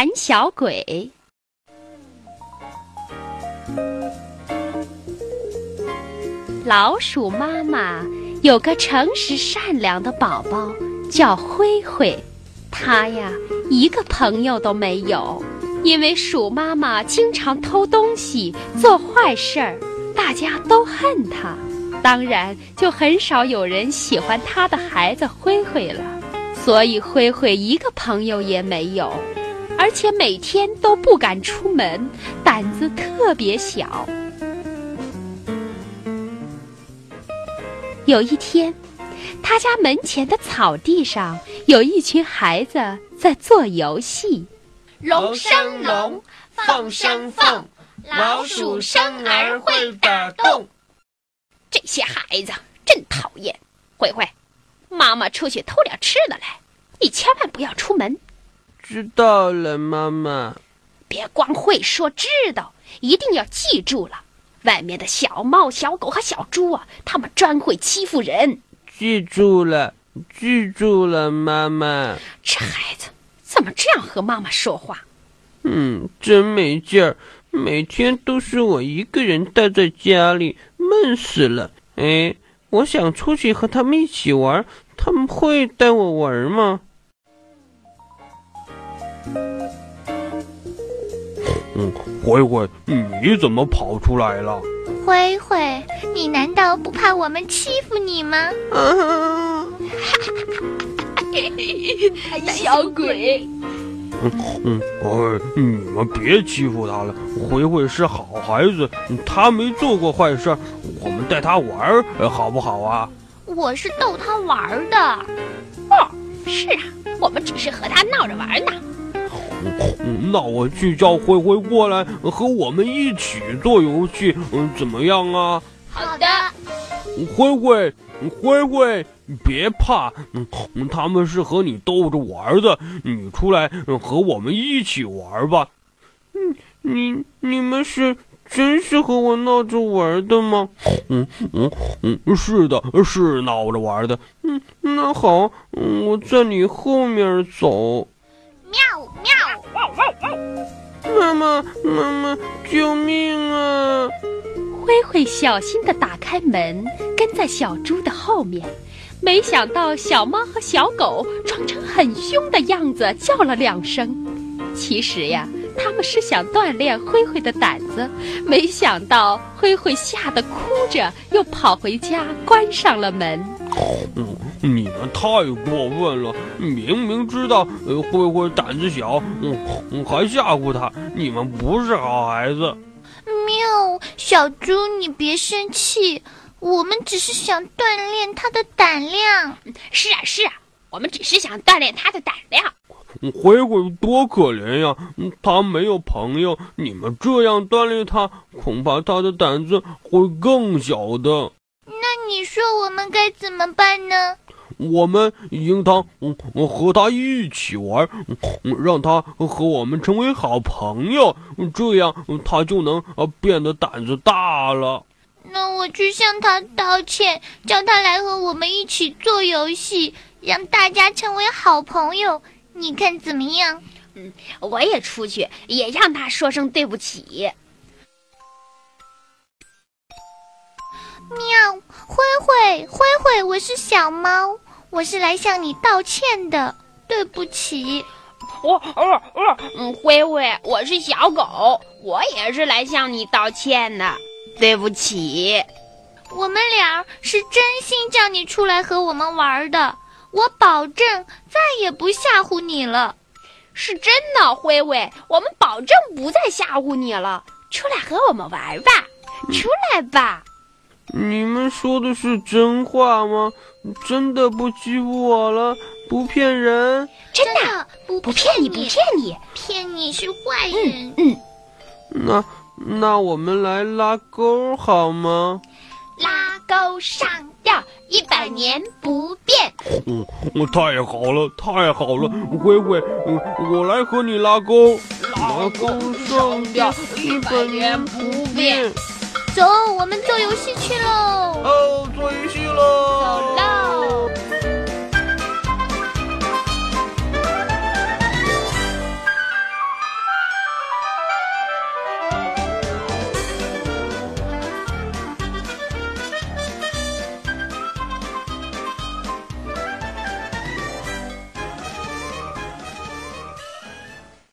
胆小鬼。老鼠妈妈有个诚实善良的宝宝，叫灰灰。它呀，一个朋友都没有，因为鼠妈妈经常偷东西、做坏事儿，大家都恨它。当然，就很少有人喜欢他的孩子灰灰了。所以，灰灰一个朋友也没有，而且每天都不敢出门，胆子特别小。有一天，他家门前的草地上有一群孩子在做游戏。龙生龙，凤生凤，老鼠生儿会打洞。这些孩子真讨厌！慧慧，妈妈出去偷点吃的来，你千万不要出门。知道了，妈妈。别光会说知道，一定要记住了。外面的小猫、小狗和小猪啊，他们专会欺负人。记住了，记住了，妈妈。这孩子怎么这样和妈妈说话？嗯，真没劲儿，每天都是我一个人待在家里，闷死了。哎，我想出去和他们一起玩，他们会带我玩吗？嗯，灰灰，你怎么跑出来了？灰灰，你难道不怕我们欺负你吗？啊！小鬼！嗯嗯，哎，你们别欺负他了。灰灰是好孩子，他没做过坏事，我们带他玩，好不好啊？我是逗他玩的。哦，是啊，我们只是和他闹着玩呢。那我去叫灰灰过来和我们一起做游戏，嗯，怎么样啊？好的。灰灰，灰灰，别怕，嗯，他们是和你逗着玩的，你出来和我们一起玩吧。嗯，你你们是真是和我闹着玩的吗？嗯嗯嗯，是的，是闹着玩的。嗯，那好，我在你后面走。喵喵！妈妈，妈妈，救命啊！灰灰小心地打开门，跟在小猪的后面。没想到小猫和小狗装成很凶的样子，叫了两声。其实呀，他们是想锻炼灰灰的胆子。没想到灰灰吓得哭着，又跑回家，关上了门。嗯，你们太过分了！明明知道呃灰灰胆子小，嗯，还吓唬他，你们不是好孩子。喵，小猪，你别生气，我们只是想锻炼他的胆量。是啊，是啊，我们只是想锻炼他的胆量。灰灰多可怜呀，他没有朋友，你们这样锻炼他，恐怕他的胆子会更小的。那你说我们该怎么办呢？我们应当和他一起玩，让他和我们成为好朋友，这样他就能变得胆子大了。那我去向他道歉，叫他来和我们一起做游戏，让大家成为好朋友。你看怎么样？嗯，我也出去，也让他说声对不起。喵，灰灰，灰灰，我是小猫，我是来向你道歉的，对不起。我，呃，呃，嗯，灰灰，我是小狗，我也是来向你道歉的，对不起。我们俩是真心叫你出来和我们玩的，我保证再也不吓唬你了。是真的，灰灰，我们保证不再吓唬你了。出来和我们玩吧，出来吧。你们说的是真话吗？真的不欺负我了？不骗人？真的不不骗你，不骗你，骗你是坏人。嗯，那那我们来拉钩好吗？拉钩上吊，一百年不变。嗯，太好了，太好了，灰灰，嗯，我来和你拉钩。拉钩上吊，一百年不变。走，我们做游戏去喽！哦，做游戏喽！走。